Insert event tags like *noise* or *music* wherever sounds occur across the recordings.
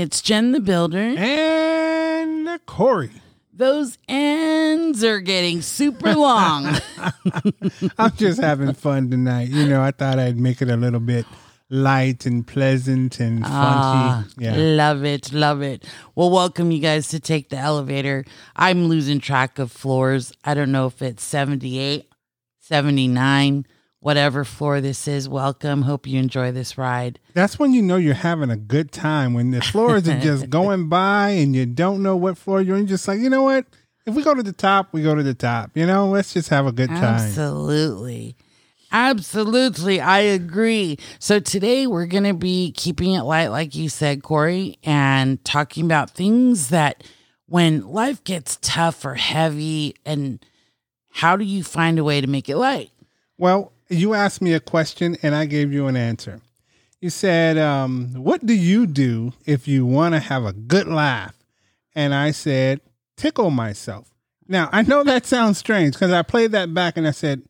it's Gen the Builder. And Corey. Those ends are getting super long. *laughs* I'm just having fun tonight. You know, I thought I'd make it a little bit light and pleasant and funky. Ah, yeah. Love it. Love it. Well, welcome you guys to Take the Elevator. I'm losing track of floors. I don't know if it's 78, 79, whatever floor this is. Welcome. Hope you enjoy this ride. That's when you know you're having a good time when the floors are just *laughs* going by and you don't know what floor you're in. Just like, you know what? If we go to the top, we go to the top. You know, let's just have a good time. Absolutely. Absolutely. I agree. So today we're going to be keeping it light, like you said, Corey, and talking about things that when life gets tough or heavy, and how do you find a way to make it light? Well, you asked me a question and I gave you an answer. You said, um, What do you do if you want to have a good laugh? And I said, Tickle myself. Now, I know that sounds strange because I played that back and I said,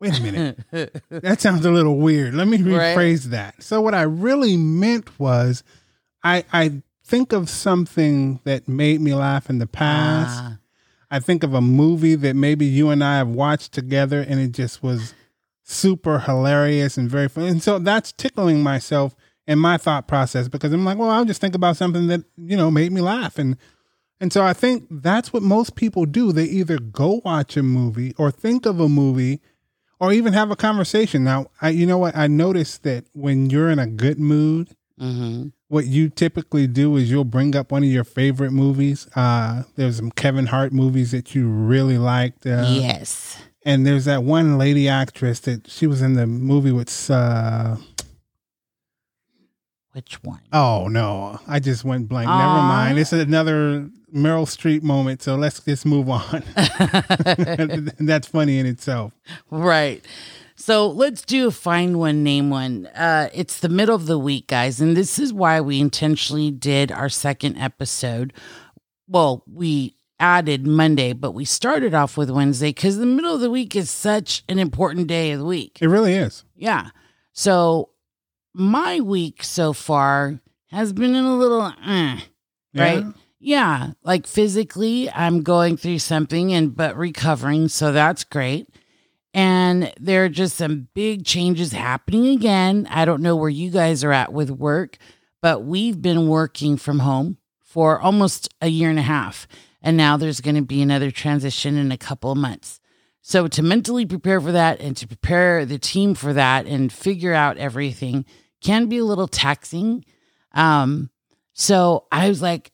Wait a minute. *laughs* that sounds a little weird. Let me Right. rephrase that. So, what I really meant was, I, I think of something that made me laugh in the past. Ah, I think of a movie that maybe you and I have watched together and it just was super hilarious and very fun. And so that's tickling myself and my thought process because I'm like, well, I'll just think about something that, you know, made me laugh. And and so I think that's what most people do. They either go watch a movie or think of a movie or even have a conversation. Now, I you know what? I noticed that when you're in a good mood, mhm. what you typically do is you'll bring up one of your favorite movies. Uh, there's some Kevin Hart movies that you really liked. Uh, yes. And there's that one lady actress that she was in the movie with. Uh, Which one? oh no, I just went blank. Never mind. It's another Meryl Streep moment. So let's just move on. *laughs* *laughs* That's funny in itself. Right. So let's do a find one, name one. Uh, it's the middle of the week, guys. And this is why we intentionally did our second episode. Well, we added Monday, but we started off with Wednesday because the middle of the week is such an important day of the week. It really is. Yeah. So my week so far has been in a little, uh, right? Yeah? Yeah, like physically, I'm going through something and but recovering, so that's great. And there are just some big changes happening again. I don't know where you guys are at with work, but we've been working from home for almost a year and a half. And now there's going to be another transition in a couple of months. So to mentally prepare for that and to prepare the team for that and figure out everything can be a little taxing. Um, so I was like,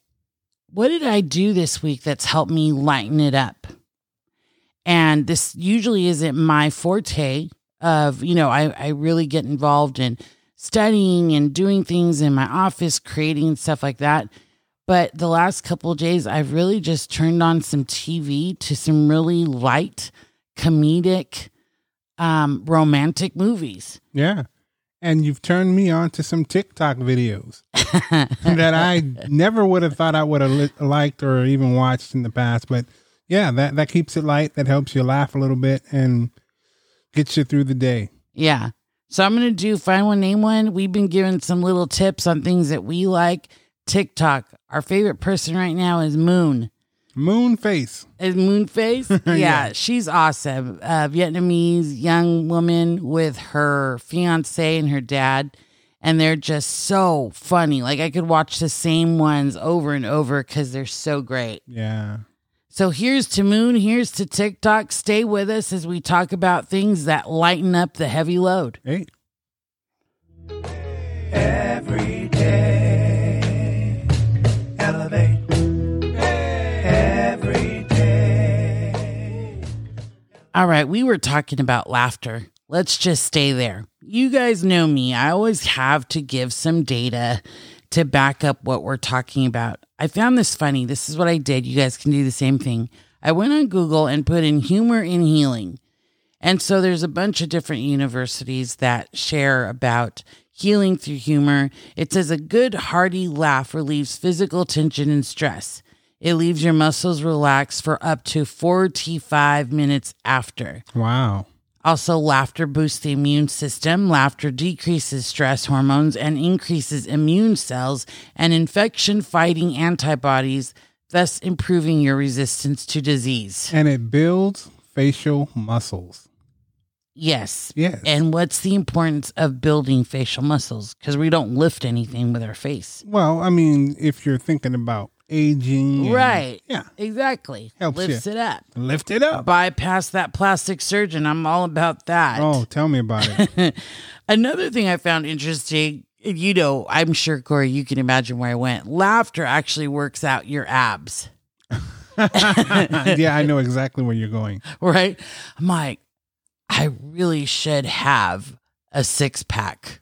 what did I do this week that's helped me lighten it up? And this usually isn't my forte of, you know, I, I really get involved in studying and doing things in my office, creating stuff like that. But the last couple of days, I've really just turned on some TV to some really light, comedic, um, romantic movies. Yeah. And you've turned me on to some TikTok videos *laughs* that I never would have thought I would have li- liked or even watched in the past. But yeah, that, that keeps it light. That helps you laugh a little bit and gets you through the day. Yeah. So I'm going to do find one, name one. We've been given some little tips on things that we like. TikTok. Our favorite person right now is Moon. Moon face. Is Moonface? *laughs* yeah, Yeah. she's awesome. Uh, Vietnamese young woman with her fiance and her dad. And they're just so funny. Like I could watch the same ones over and over because they're so great. Yeah. So here's to Moon, here's to TikTok. Stay with us as we talk about things that lighten up the heavy load. Hey. Every All right, we were talking about laughter. Let's just stay there. You guys know me. I always have to give some data to back up what we're talking about. I found this funny. This is what I did. You guys can do the same thing. I went on Google and put in humor in healing. And so there's a bunch of different universities that share about healing through humor. It says a good hearty laugh relieves physical tension and stress. It leaves your muscles relaxed for up to 45 minutes after. Wow. Also, laughter boosts the immune system. Laughter decreases stress hormones and increases immune cells and infection fighting antibodies, thus improving your resistance to disease. And it builds facial muscles. Yes. Yes. And what's the importance of building facial muscles? Because we don't lift anything with our face. well, I mean, if you're thinking about aging, Right. Yeah. Exactly. Helps Lifts you. it up. Lift it up. Bypass that plastic surgeon. I'm all about that. Oh, tell me about it. *laughs* Another thing I found interesting, you know, I'm sure, Corey, you can imagine where I went. Laughter actually works out your abs, *laughs* yeah, I know exactly where you're going. right? I'm like, I really should have a six pack.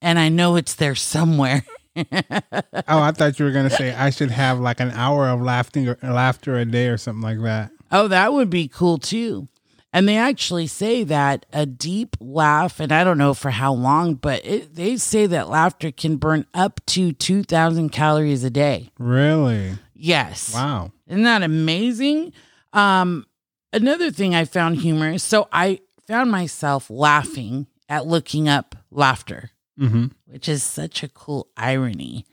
And I know it's there somewhere. *laughs* Oh, I thought you were gonna say I should have like an hour of laughing or laughter a day or something like that. Oh, that would be cool too. And they actually say that a deep laugh, and I don't know for how long, but it, they say that laughter can burn up to 2,000 calories a day. Really? Yes. Wow. Isn't that amazing? Um, another thing I found humorous. So I found myself laughing at looking up laughter, Mm-hmm. which is such a cool irony.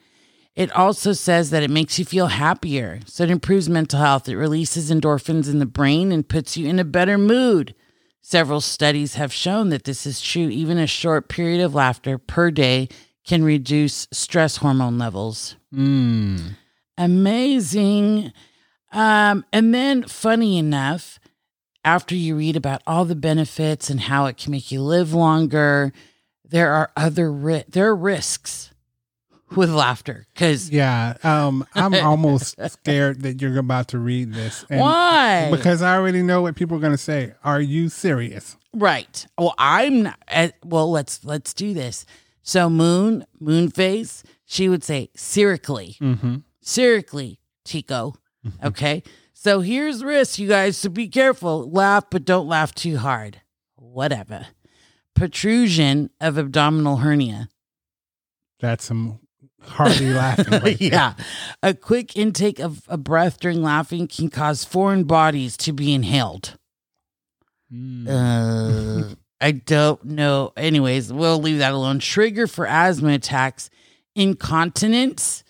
It also says that it makes you feel happier. So it improves mental health. It releases endorphins in the brain and puts you in a better mood. Several studies have shown that this is true. Even a short period of laughter per day can reduce stress hormone levels Mm. amazing. Um, and then, funny enough, after you read about all the benefits and how it can make you live longer, there are other ri- there are risks with laughter. Because Yeah. Um, I'm *laughs* almost scared that you're about to read this. And- why? Because I already know what people are gonna say. Are you serious? right. Well, I'm not. Uh, well, let's let's do this. So, Moon Moonface, she would say serically. Mm-hmm. Seriously, Tico. Okay. So here's risk, you guys. So be careful. Laugh, but don't laugh too hard. Whatever. Protrusion of abdominal hernia. That's some hearty laughing. right *laughs* yeah. A quick intake of a breath during laughing can cause foreign bodies to be inhaled. Mm. Uh, I don't know. Anyways, we'll leave that alone. Trigger for asthma attacks, incontinence,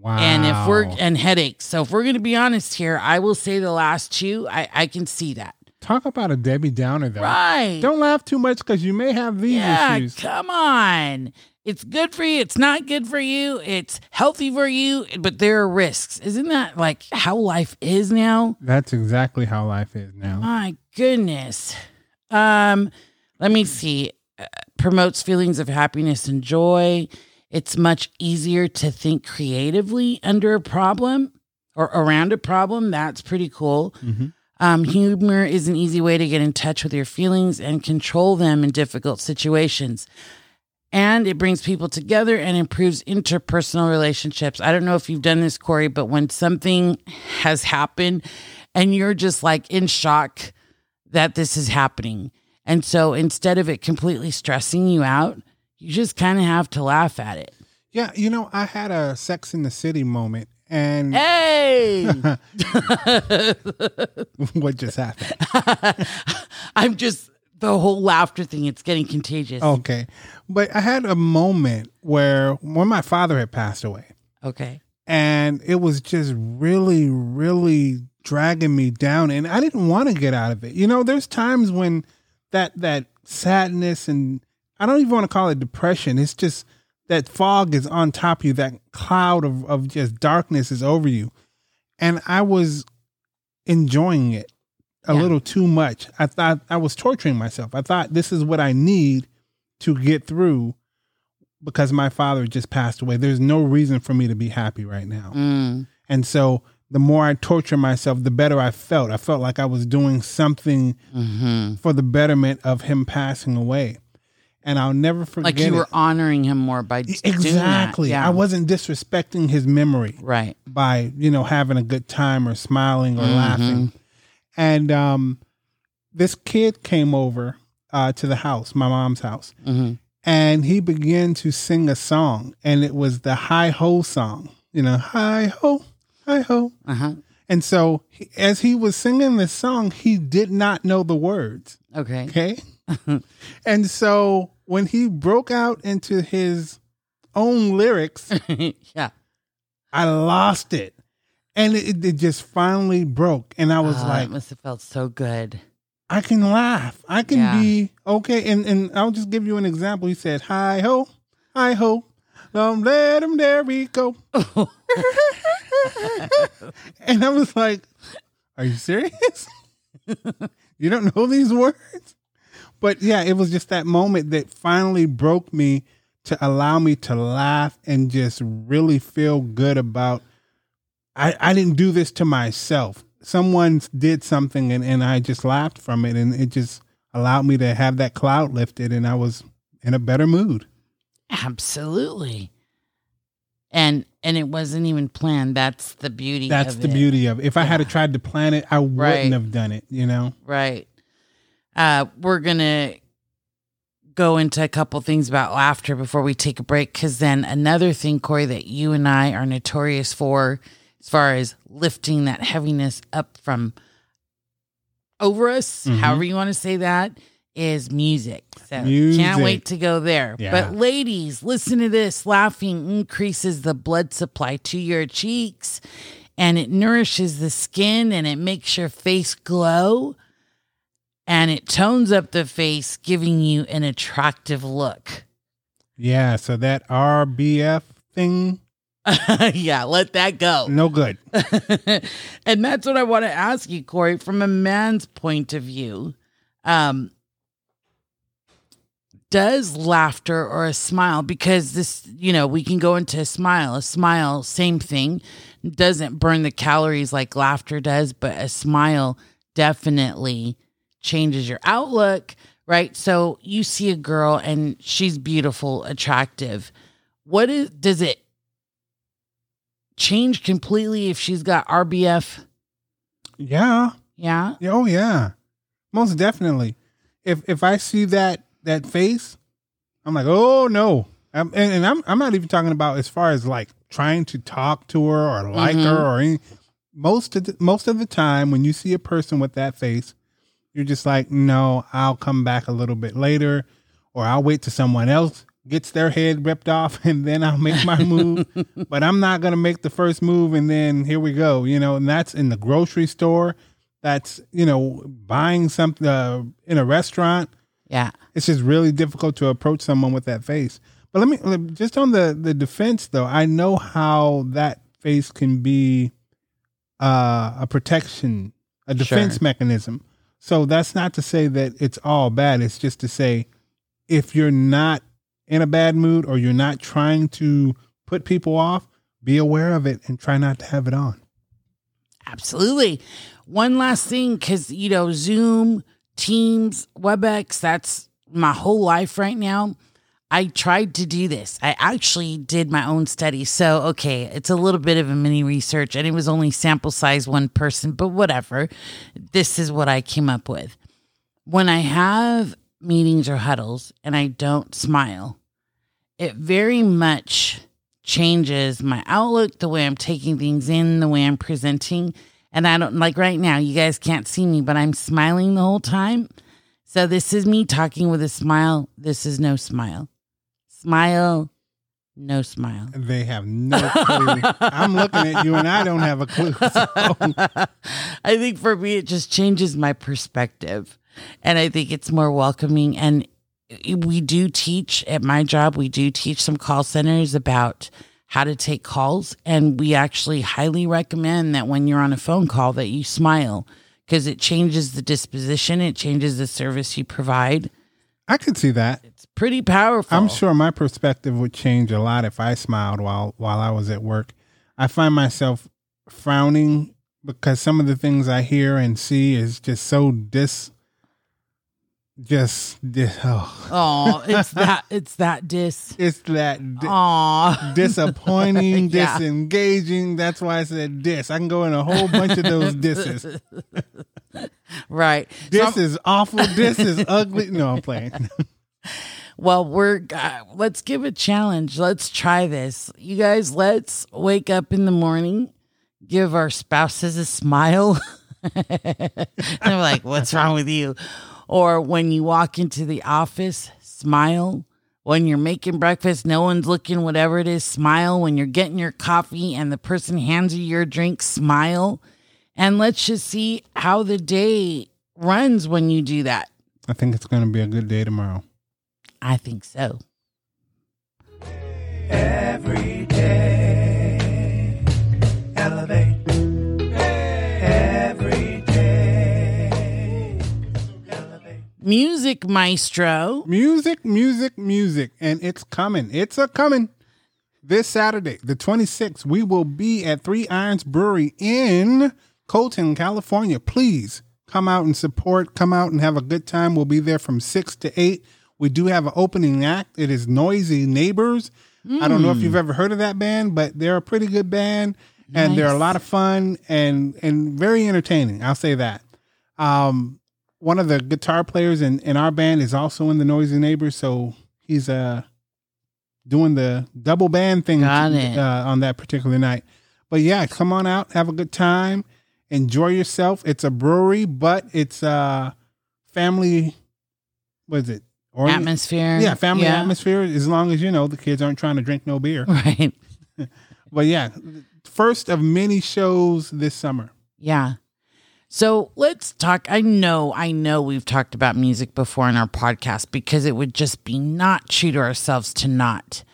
wow. and if we're and headaches. So if we're gonna be honest here, I will say the last two. I I can see that. Talk about a Debbie Downer though. Right. Don't laugh too much because you may have these yeah, issues. come on. It's good for you. It's not good for you. It's healthy for you, but there are risks. Isn't that like how life is now? That's exactly how life is now. My goodness. Um, let me see. Uh, promotes feelings of happiness and joy. It's much easier to think creatively under a problem or around a problem. That's pretty cool. Mhm. Um, humor is an easy way to get in touch with your feelings and control them in difficult situations. And it brings people together and improves interpersonal relationships. I don't know if you've done this, Corey, but when something has happened and you're just like in shock that this is happening. And so instead of it completely stressing you out, you just kind of have to laugh at it. Yeah, you know, I had a Sex in the City moment, and Hey, *laughs* what just happened? *laughs* I'm just the whole laughter thing. It's getting contagious. Okay, but I had a moment where when my father had passed away, okay. and it was just really, really dragging me down, and I didn't want to get out of it. You know, there's times when that that sadness and I don't even want to call it depression. It's just that fog is on top of you. That cloud of of just darkness is over you, and I was enjoying it a Yeah. little too much. I thought I was torturing myself. I thought this is what I need to get through because my father just passed away. There's no reason for me to be happy right now. Mm, And so the more I torture myself, the better I felt. I felt like I was doing something hmm for the betterment of him passing away. And I'll never forget Like you it. were honoring him more by d- doing that. exactly. Yeah. I wasn't disrespecting his memory right. by, you know, having a good time or smiling or Mhm. laughing. And um this kid came over uh to the house, my mom's house. hmm and he began to sing a song and it was the hi ho song you know hi ho hi ho Uh huh. And so, he, as he was singing this song, he did not know the words. Okay. Okay. *laughs* and so, when he broke out into his own lyrics, *laughs* yeah. I lost it. And it, it just finally broke. And I was Oh, like, it must have felt so good. I can laugh. I can Yeah. be okay. And and I'll just give you an example. He said, "Hi ho, hi ho, don't let him there we go." *laughs* and I was like, "Are you serious? *laughs* you don't know these words?" But yeah, it was just that moment that finally broke me to allow me to laugh and just really feel good about. I I didn't do this to myself someone did something and, and I just laughed from it and it just allowed me to have that cloud lifted and I was in a better mood. Absolutely. And and it wasn't even planned. That's the beauty. That's the it. beauty of it. If I had Yeah. tried to plan it, I wouldn't Right. have done it, you know? Right. Uh, we're gonna go into a couple things about laughter before we take a break, because then another thing, Corey, that you and I are notorious for, as far as lifting that heaviness up from over us, Mhm. however you want to say that, is music. So Music. can't wait to go there. Yeah. But ladies, listen to this. Laughing increases the blood supply to your cheeks and it nourishes the skin and it makes your face glow and it tones up the face, giving you an attractive look. Yeah, so that RBF thing, *laughs* yeah, let that go. no good. *laughs* and that's what I want to ask you, Corey, from a man's point of view. Um, does laughter or a smile, because this, you know, we can go into a smile, a smile, same thing, doesn't burn the calories like laughter does, but a smile definitely changes your outlook, right? So you see a girl and she's beautiful, attractive. What is, does it change completely if she's got RBF? Yeah. Yeah. Oh yeah. Most definitely. If if I see that that face, I'm like, "Oh no." I'm, and, and I'm I'm not even talking about as far as like trying to talk to her or like Mhm. her or any most of the, most of the time when you see a person with that face, you're just like, "No, I'll come back a little bit later or I'll wait till someone else gets their head ripped off *laughs* and then I'll make my move." *laughs* but I'm not going to make the first move and then here we go, you know, and that's in the grocery store. That's, you know, buying something uh, in a restaurant. Yeah. It's just really difficult to approach someone with that face. But let me just on the the defense though, I know how that face can be uh, a protection, a defense Sure. mechanism. So that's not to say that it's all bad. It's just to say if you're not in a bad mood or you're not trying to put people off, be aware of it and try not to have it on. Absolutely. One last thing, because, you know, Zoom, Teams, WebEx, that's my whole life right now. I tried to do this. I actually did my own study. So, okay, it's a little bit of a mini research and it was only sample size one person, but whatever. This is what I came up with. When I have meetings or huddles and I don't smile, it very much changes my outlook, the way I'm taking things in, the way I'm presenting. And I don't like right now, you guys can't see me, but I'm smiling the whole time. So this is me talking with a smile. This is no smile. Smile, no smile. They have no clue. I'm looking at you and I don't have a clue. *laughs* So, *laughs* I think for me, it just changes my perspective. And I think it's more welcoming. And we do teach at my job, we do teach some call centers about how to take calls. And we actually highly recommend that when you're on a phone call that you smile because it changes the disposition, it changes the service you provide. I could see that. Pretty powerful. I'm sure my perspective would change a lot if I smiled while while I was at work. I find myself frowning because some of the things I hear and see is just so dis just dis, oh. Oh, *laughs* it's that it's that dis. it's that di- *laughs* disappointing, Yeah. disengaging. That's why I said dis. I can go in a whole bunch of those disses. *laughs* right. So This is awful. This is ugly. No, I'm playing. Well, we're uh, let's give a challenge. Let's try this. You guys, let's wake up in the morning, give our spouses a smile. *laughs* They're like, what's wrong with you? Or when you walk into the office, smile. When you're making breakfast, no one's looking, whatever it is, smile. When you're getting your coffee and the person hands you your drink, smile. And let's just see how the day runs when you do that. I think it's going to be a good day tomorrow. I think so. Every day, elevate. Every day, elevate. Music Maestro. Music, music, music. And it's coming. It's a coming. This Saturday, the 26th, we will be at Three Irons Brewery in Colton, California. Please come out and support. Come out and have a good time. We'll be there from 6 to 8. We do have an opening act. It is Noisy Neighbors. I don't know if you've ever heard of that band, but they're a pretty good band and they're a lot of fun and and very entertaining. I'll say that. Um, one of the guitar players in, in our band is also in the Noisy Neighbors, so he's uh doing the double band thing Uh, on that particular night. But yeah, come on out, have a good time, enjoy yourself. It's a brewery, but it's uh family. What is it? Or Atmosphere. Yeah, family Yeah. atmosphere. As long as you know the kids aren't trying to drink no beer. *laughs* Right. *laughs* But yeah, first of many shows this summer. Yeah. So let's talk. I know, I know we've talked about music before in our podcast because it would just be not true to ourselves to not.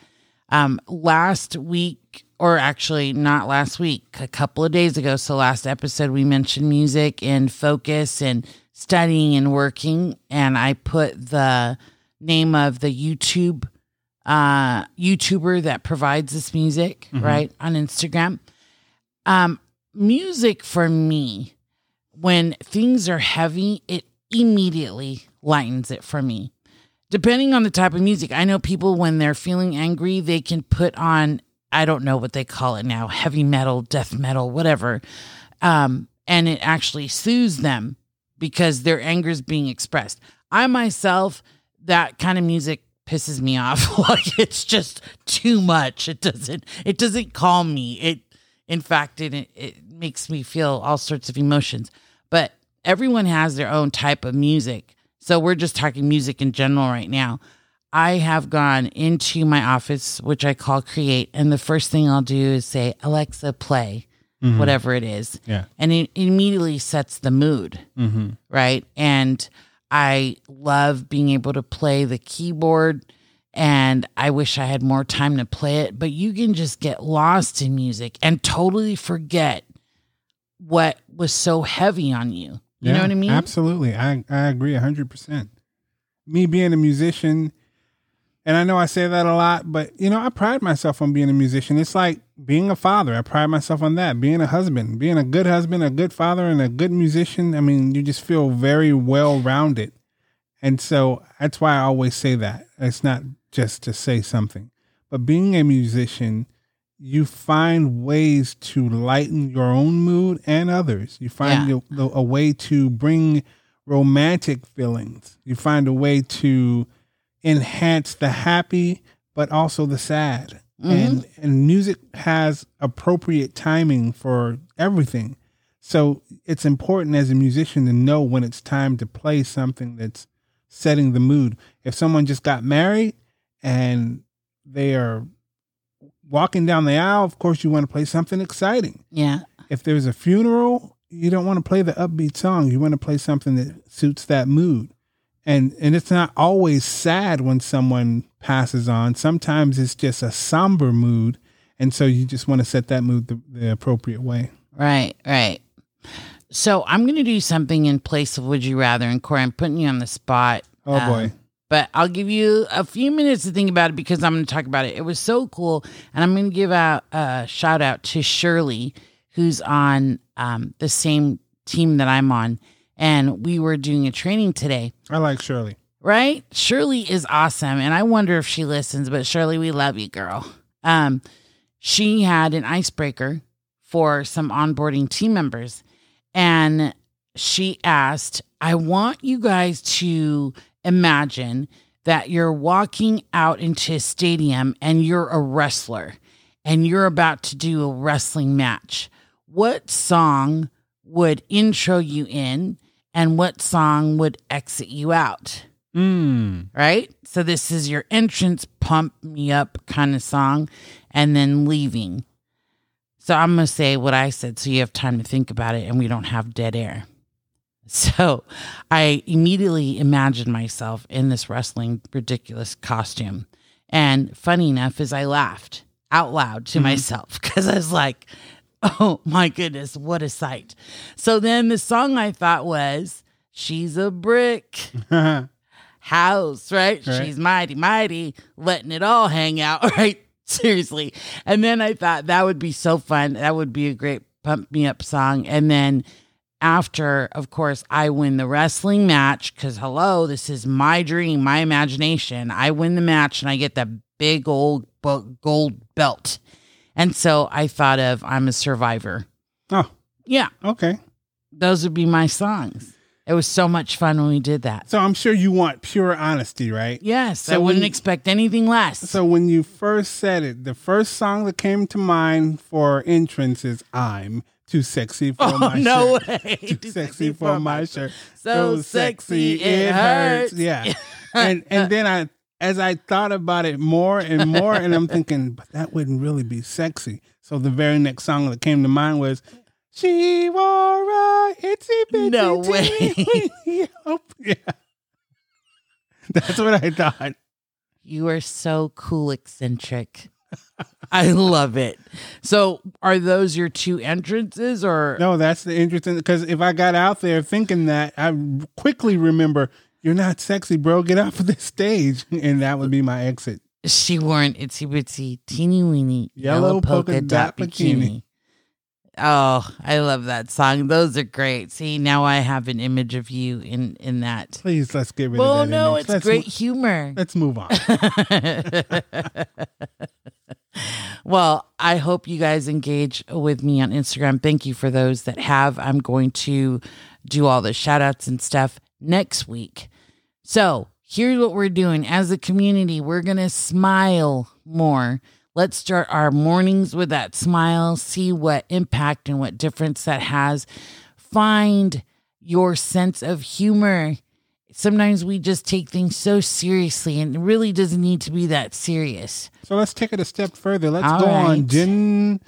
Um, last week, or actually not last week, a couple of days ago. So last episode, we mentioned music and focus and studying and working. And I put the name of the YouTube uh YouTuber that provides this music, right, on Instagram. Um music for me when things are heavy, it immediately lightens it for me. Depending on the type of music, I know people when they're feeling angry, they can put on I don't know what they call it now, heavy metal, death metal, whatever. Um and it actually soothes them because their anger is being expressed. I myself that kind of music pisses me off. *laughs* like it's just too much. It doesn't it doesn't calm me. It in fact it it makes me feel all sorts of emotions. But everyone has their own type of music. So we're just talking music in general right now. I have gone into my office, which I call create, and the first thing I'll do is say, Alexa, play whatever it is. Yeah. And it immediately sets the mood Mm-hmm. right? And I love being able to play the keyboard and I wish I had more time to play it, but you can just get lost in music and totally forget what was so heavy on you. You know what I mean? Absolutely. I, I agree 100%. Me being a musician, and I know I say that a lot, but you know, I pride myself on being a musician. It's like being a father. I pride myself on that. Being a husband, being a good husband, a good father, and a good musician. I mean, you just feel very well rounded. And so that's why I always say that. It's not just to say something, but being a musician, you find ways to lighten your own mood and others. You find Yeah. a, a way to bring romantic feelings. You find a way to enhance the happy, but also the sad. And mm-hmm. and music has appropriate timing for everything. So it's important as a musician to know when it's time to play something that's setting the mood. If someone just got married and they are walking down the aisle, of course you want to play something exciting. yeah. If there's a funeral, you don't want to play the upbeat song. You want to play something that suits that mood. And and it's not always sad when someone passes on. Sometimes it's just a somber mood. And so you just want to set that mood the, the appropriate way. Right, right. So I'm going to do something in place of Would You Rather. And Corey, I'm putting you on the spot. Oh Um, boy. but I'll give you a few minutes to think about it because I'm going to talk about it. It was so cool, and I'm going to give out a shout out to Shirley, who's on um, the same team that I'm on, and we were doing a training today. I like Shirley. Right? Shirley is awesome, and I wonder if she listens. But Shirley, we love you, girl. Um, she had an icebreaker for some onboarding team members, and she asked, "I want you guys to imagine that you're walking out into a stadium and you're a wrestler, and you're about to do a wrestling match." what song would intro you in and what song would exit you out? Mm. right? So this is your entrance, pump me up kind of song, and then leaving. So I'm going to say what I said so you have time to think about it and we don't have dead air. *laughs* So I immediately imagined myself in this wrestling ridiculous costume. And funny enough is I laughed out loud to myself *laughs* because I was like, *laughs* oh my goodness, what a sight. So then the song I thought was, She's a brick *laughs* house, right? Right. She's mighty, mighty, letting it all hang out, *laughs* right? Seriously. And then I thought that would be so fun. That would be a great pump me up song. And then after, of course, I win the wrestling match because, hello, this is my dream, my imagination. I win the match and I get that big old gold belt. And so I thought of I'm a survivor. oh, Yeah, okay. those would be my songs. It was so much fun when we did that. So I'm sure you want pure honesty, right? Yes, I wouldn't expect anything less. So when you first said it, the first song that came to mind for entrance is "I'm Too Sexy for oh My no Shirt." way! Too sexy for my shirt. So sexy it hurts. Yeah. *laughs* and and then I as I thought about it more and more, and I'm thinking, but that wouldn't really be sexy. So the very next song that came to mind was She wore a itsy bitsy No weeny hope." *laughs* Oh, yeah. *laughs* That's what I thought. You are so cool, eccentric. I love it. So, are those your two entrances, or No, that's the entrance because if I got out there thinking that, I quickly remember you're not sexy, bro. Get off of this stage, *laughs* and that would be my exit. she wore an itsy bitsy teeny weeny Yellow polka dot bikini. Oh, I love that song. Those are great. See, now I have an image of you in in that. Please, let's get rid Well, of that. Well, no, image. it's let's great mo- humor. let's move on. *laughs* well, I hope you guys engage with me on Instagram. Thank you for those that have. I'm going to do all the shout outs and stuff next week. So, here's what we're doing as a community we're going to smile more. Let's start our mornings with that smile, see what impact and what difference that has. Find your sense of humor sometimes we just take things so seriously and it really doesn't need to be that serious. so let's take it a step further. Let's All go right. on Jen,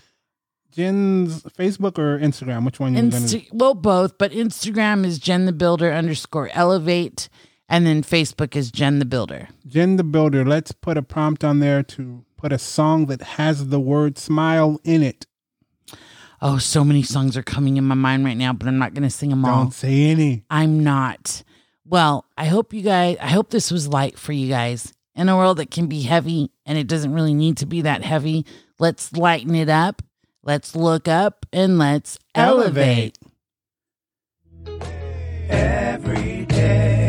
Jen's Facebook or Instagram. Which one you going to? Insta- well, both, but Instagram is Gen the Builder underscore elevate, and then Facebook is Gen the Builder. Gen the Builder. Let's put a prompt on there to put a song that has the word "smile" in it. Oh, so many songs are coming in my mind right now, but I'm not going to sing them all. Don't say any. I'm not. Well, I hope you guys, I hope this was light for you guys. In a world that can be heavy and it doesn't really need to be that heavy, let's lighten it up. Let's look up and let's elevate. elevate. Every day.